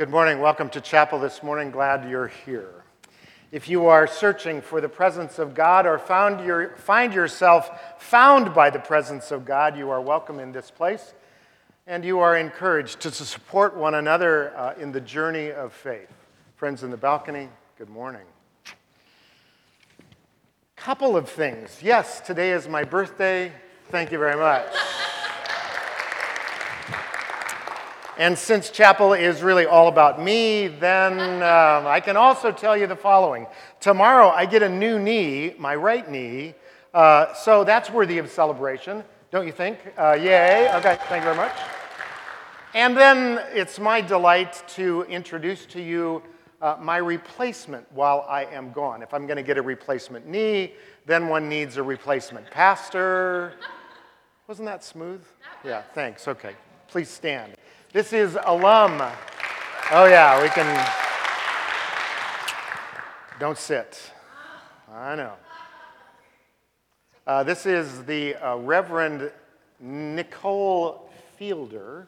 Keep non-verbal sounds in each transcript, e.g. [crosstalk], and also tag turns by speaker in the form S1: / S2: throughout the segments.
S1: Good morning. Welcome to chapel this morning. Glad you're here. If you are searching for the presence of God or found your, find yourself found by the presence of God, you are welcome in this place. And you are encouraged to support one another uh, in the journey of faith. Friends in the balcony, good morning. Couple of things. Yes, today is my birthday. Thank you very much. And since chapel is really all about me, then um, I can also tell you the following. Tomorrow I get a new knee, my right knee, uh, so that's worthy of celebration, don't you think? Uh, yay. Okay, thank you very much. And then it's my delight to introduce to you uh, my replacement while I am gone. If I'm going to get a replacement knee, then one needs a replacement pastor. Wasn't that smooth? Yeah, thanks. Okay. Please stand. This is alum. Oh, yeah, we can. Don't sit. I know. Uh, this is the uh, Reverend Nicole Fielder,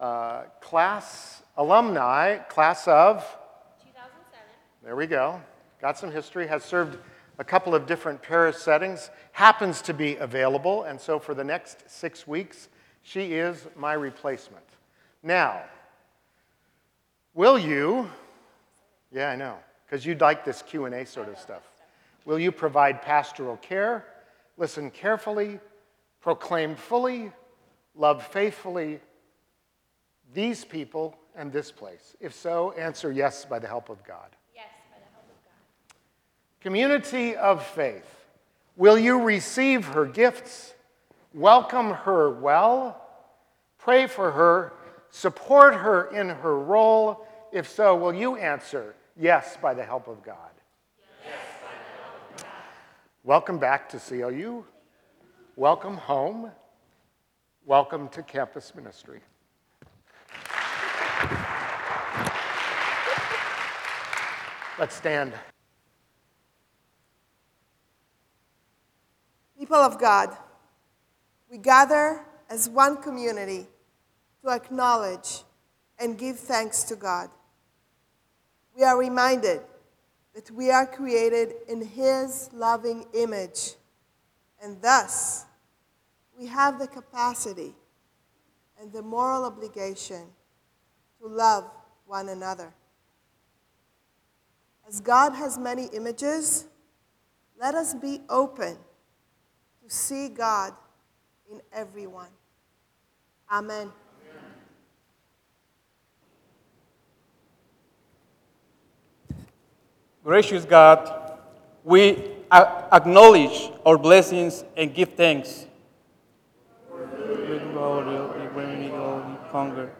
S1: uh, class alumni, class of
S2: 2007.
S1: There we go. Got some history. Has served a couple of different parish settings. Happens to be available, and so for the next six weeks, she is my replacement. Now, will you? Yeah, I know, because you'd like this Q&A sort of stuff. Will you provide pastoral care, listen carefully, proclaim fully, love faithfully these people and this place? If so, answer yes by the help of God.
S2: Yes, by the help of God.
S1: Community of faith. Will you receive her gifts, welcome her well, pray for her, support her in her role? If so, will you answer yes by the help of God?
S2: Yes, help of God.
S1: Welcome back to CLU. Welcome home. Welcome to campus ministry. Let's stand.
S3: People of God, we gather as one community to acknowledge and give thanks to God. We are reminded that we are created in His loving image, and thus we have the capacity and the moral obligation to love one another. As God has many images, let us be open to see God in everyone. Amen.
S4: Gracious God, we acknowledge our blessings and give thanks. Hunger.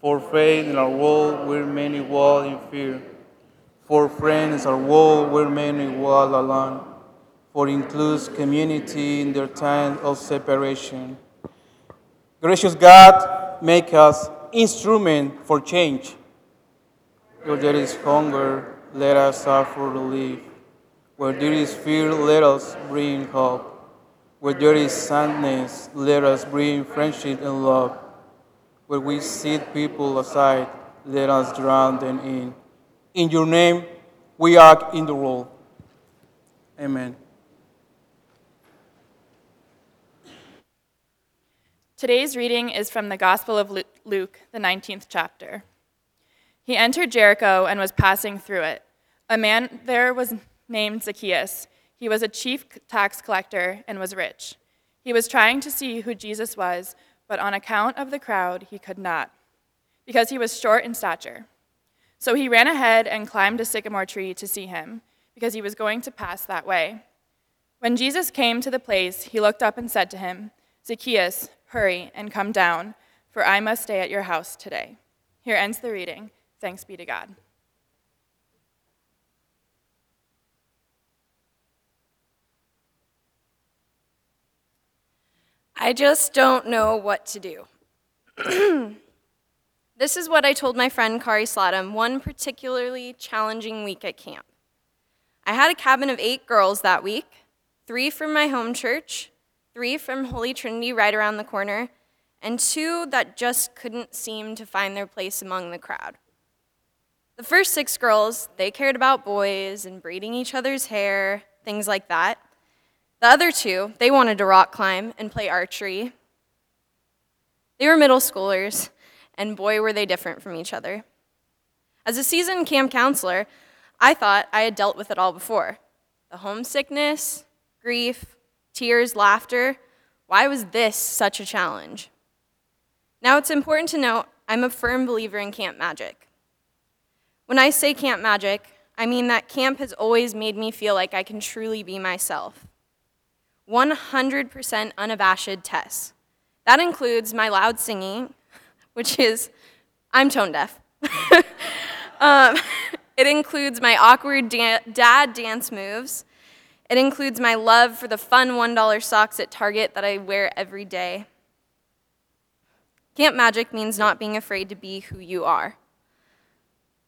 S4: For faith in our world, where many walk in fear. For friends, our world, where many walk alone. For includes community in their time of separation. Gracious God, make us instrument for change. Where there is hunger, let us offer relief. Where there is fear, let us bring hope. Where there is sadness, let us bring friendship and love. Where we set people aside, let us drown them in. In your name, we act in the world. Amen.
S5: Today's reading is from the Gospel of Luke, the 19th chapter. He entered Jericho and was passing through it. A man there was named Zacchaeus. He was a chief tax collector and was rich. He was trying to see who Jesus was, but on account of the crowd, he could not, because he was short in stature. So he ran ahead and climbed a sycamore tree to see him, because he was going to pass that way. When Jesus came to the place, he looked up and said to him, Zacchaeus, hurry and come down, for I must stay at your house today. Here ends the reading. Thanks be to God.
S2: I just don't know what to do. [clears throat] this is what I told my friend Kari Sladam one particularly challenging week at camp. I had a cabin of eight girls that week three from my home church, three from Holy Trinity right around the corner, and two that just couldn't seem to find their place among the crowd. The first six girls, they cared about boys and braiding each other's hair, things like that. The other two, they wanted to rock climb and play archery. They were middle schoolers, and boy, were they different from each other. As a seasoned camp counselor, I thought I had dealt with it all before the homesickness, grief, tears, laughter. Why was this such a challenge? Now, it's important to note I'm a firm believer in camp magic. When I say camp magic, I mean that camp has always made me feel like I can truly be myself. 100% unabashed Tess. That includes my loud singing, which is, I'm tone deaf. [laughs] um, it includes my awkward da- dad dance moves. It includes my love for the fun $1 socks at Target that I wear every day. Camp magic means not being afraid to be who you are.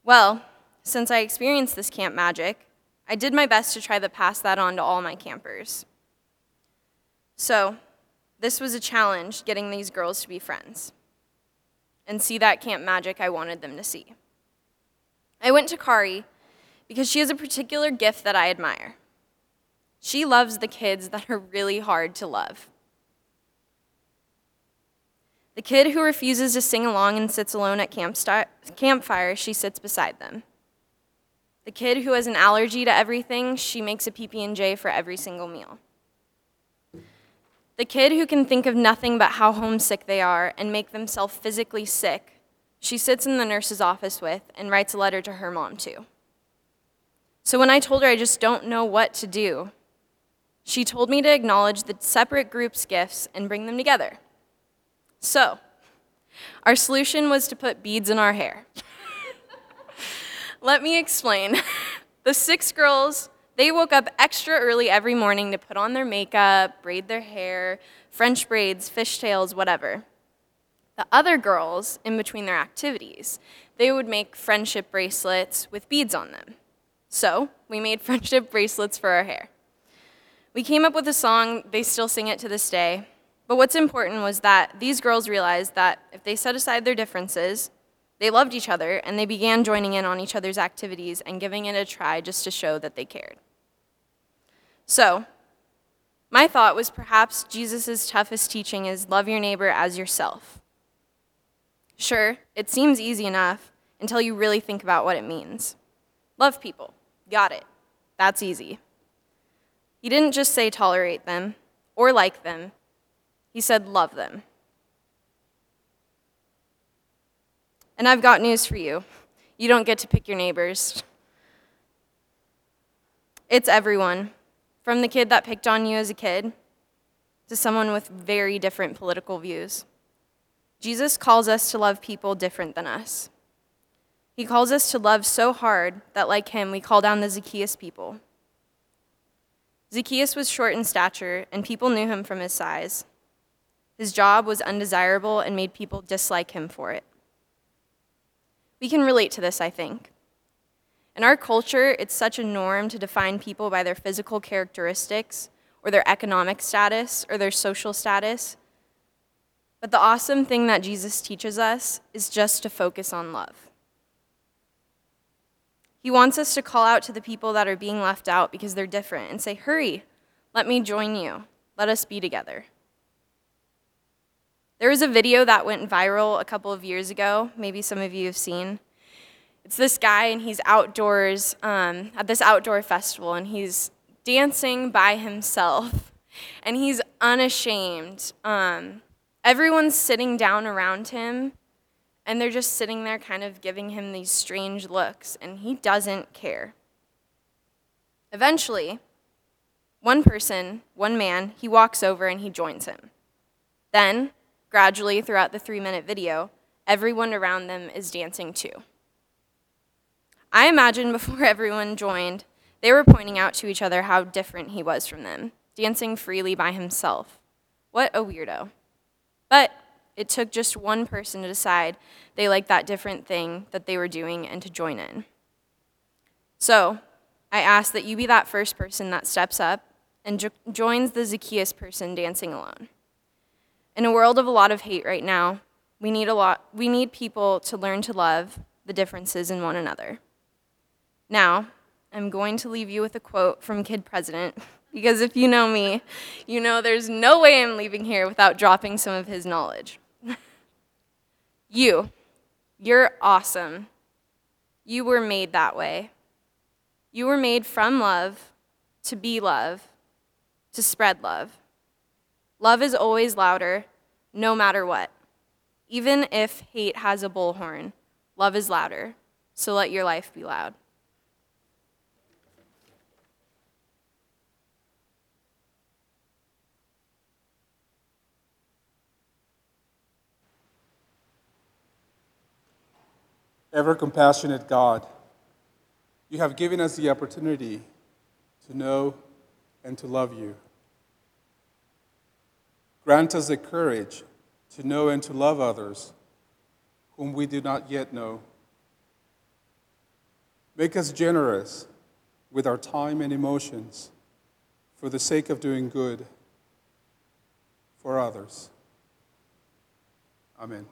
S2: Well, since I experienced this camp magic, I did my best to try to pass that on to all my campers. So, this was a challenge getting these girls to be friends and see that camp magic I wanted them to see. I went to Kari because she has a particular gift that I admire. She loves the kids that are really hard to love. The kid who refuses to sing along and sits alone at camp campfire, she sits beside them. The kid who has an allergy to everything, she makes a PB&J for every single meal. The kid who can think of nothing but how homesick they are and make themselves physically sick, she sits in the nurse's office with and writes a letter to her mom, too. So when I told her I just don't know what to do, she told me to acknowledge the separate groups' gifts and bring them together. So, our solution was to put beads in our hair. [laughs] Let me explain. [laughs] the six girls they woke up extra early every morning to put on their makeup, braid their hair, French braids, fishtails, whatever. The other girls, in between their activities, they would make friendship bracelets with beads on them. So, we made [laughs] friendship bracelets for our hair. We came up with a song, they still sing it to this day. But what's important was that these girls realized that if they set aside their differences, they loved each other and they began joining in on each other's activities and giving it a try just to show that they cared. So, my thought was perhaps Jesus' toughest teaching is love your neighbor as yourself. Sure, it seems easy enough until you really think about what it means. Love people. Got it. That's easy. He didn't just say tolerate them or like them, he said love them. And I've got news for you you don't get to pick your neighbors, it's everyone. From the kid that picked on you as a kid to someone with very different political views. Jesus calls us to love people different than us. He calls us to love so hard that, like him, we call down the Zacchaeus people. Zacchaeus was short in stature, and people knew him from his size. His job was undesirable and made people dislike him for it. We can relate to this, I think. In our culture, it's such a norm to define people by their physical characteristics or their economic status or their social status. But the awesome thing that Jesus teaches us is just to focus on love. He wants us to call out to the people that are being left out because they're different and say, Hurry, let me join you. Let us be together. There was a video that went viral a couple of years ago, maybe some of you have seen. It's this guy, and he's outdoors um, at this outdoor festival, and he's dancing by himself, and he's unashamed. Um, everyone's sitting down around him, and they're just sitting there, kind of giving him these strange looks, and he doesn't care. Eventually, one person, one man, he walks over and he joins him. Then, gradually throughout the three minute video, everyone around them is dancing too. I imagine before [laughs] everyone joined, they were pointing out to each other how different he was from them, dancing freely by himself. What a weirdo. But it took just one person to decide they liked that different thing that they were doing and to join in. So, I ask that you be that first person that steps up and jo- joins the Zacchaeus person dancing alone. In a world of a lot of hate right now, we need a lot we need people to learn to love the differences in one another. Now, I'm going to leave you with a quote from Kid President, because if you know me, you know there's no way I'm leaving here without dropping some of his knowledge. [laughs] you, you're awesome. You were made that way. You were made from love, to be love, to spread love. Love is always louder, no matter what. Even if hate has a bullhorn, love is louder. So let your life be loud.
S6: Ever compassionate God, you have given us the opportunity to know and to love you. Grant us the courage to know and to love others whom we do not yet know. Make us generous with our time and emotions for the sake of doing good for others. Amen.